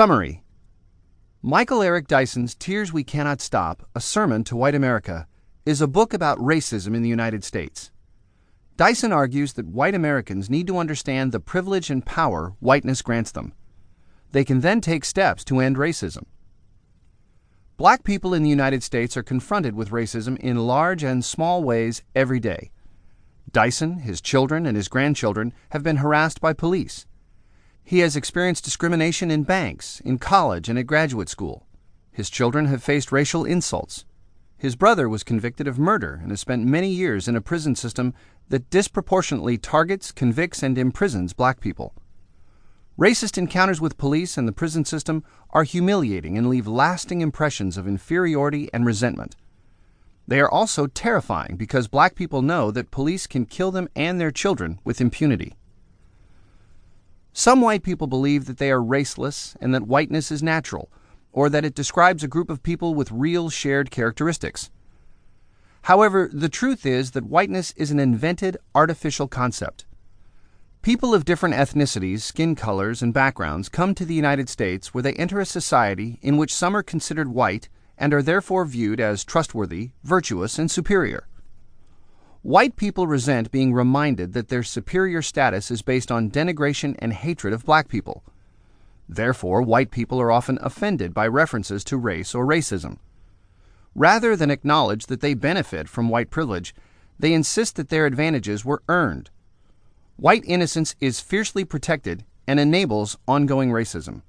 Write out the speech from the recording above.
Summary Michael Eric Dyson's Tears We Cannot Stop A Sermon to White America is a book about racism in the United States. Dyson argues that white Americans need to understand the privilege and power whiteness grants them. They can then take steps to end racism. Black people in the United States are confronted with racism in large and small ways every day. Dyson, his children, and his grandchildren have been harassed by police. He has experienced discrimination in banks, in college, and at graduate school. His children have faced racial insults. His brother was convicted of murder and has spent many years in a prison system that disproportionately targets, convicts, and imprisons black people. Racist encounters with police and the prison system are humiliating and leave lasting impressions of inferiority and resentment. They are also terrifying because black people know that police can kill them and their children with impunity. Some white people believe that they are raceless and that whiteness is natural, or that it describes a group of people with real shared characteristics. However, the truth is that whiteness is an invented, artificial concept. People of different ethnicities, skin colors, and backgrounds come to the United States where they enter a society in which some are considered white and are therefore viewed as trustworthy, virtuous, and superior. White people resent being reminded that their superior status is based on denigration and hatred of black people. Therefore, white people are often offended by references to race or racism. Rather than acknowledge that they benefit from white privilege, they insist that their advantages were earned. White innocence is fiercely protected and enables ongoing racism.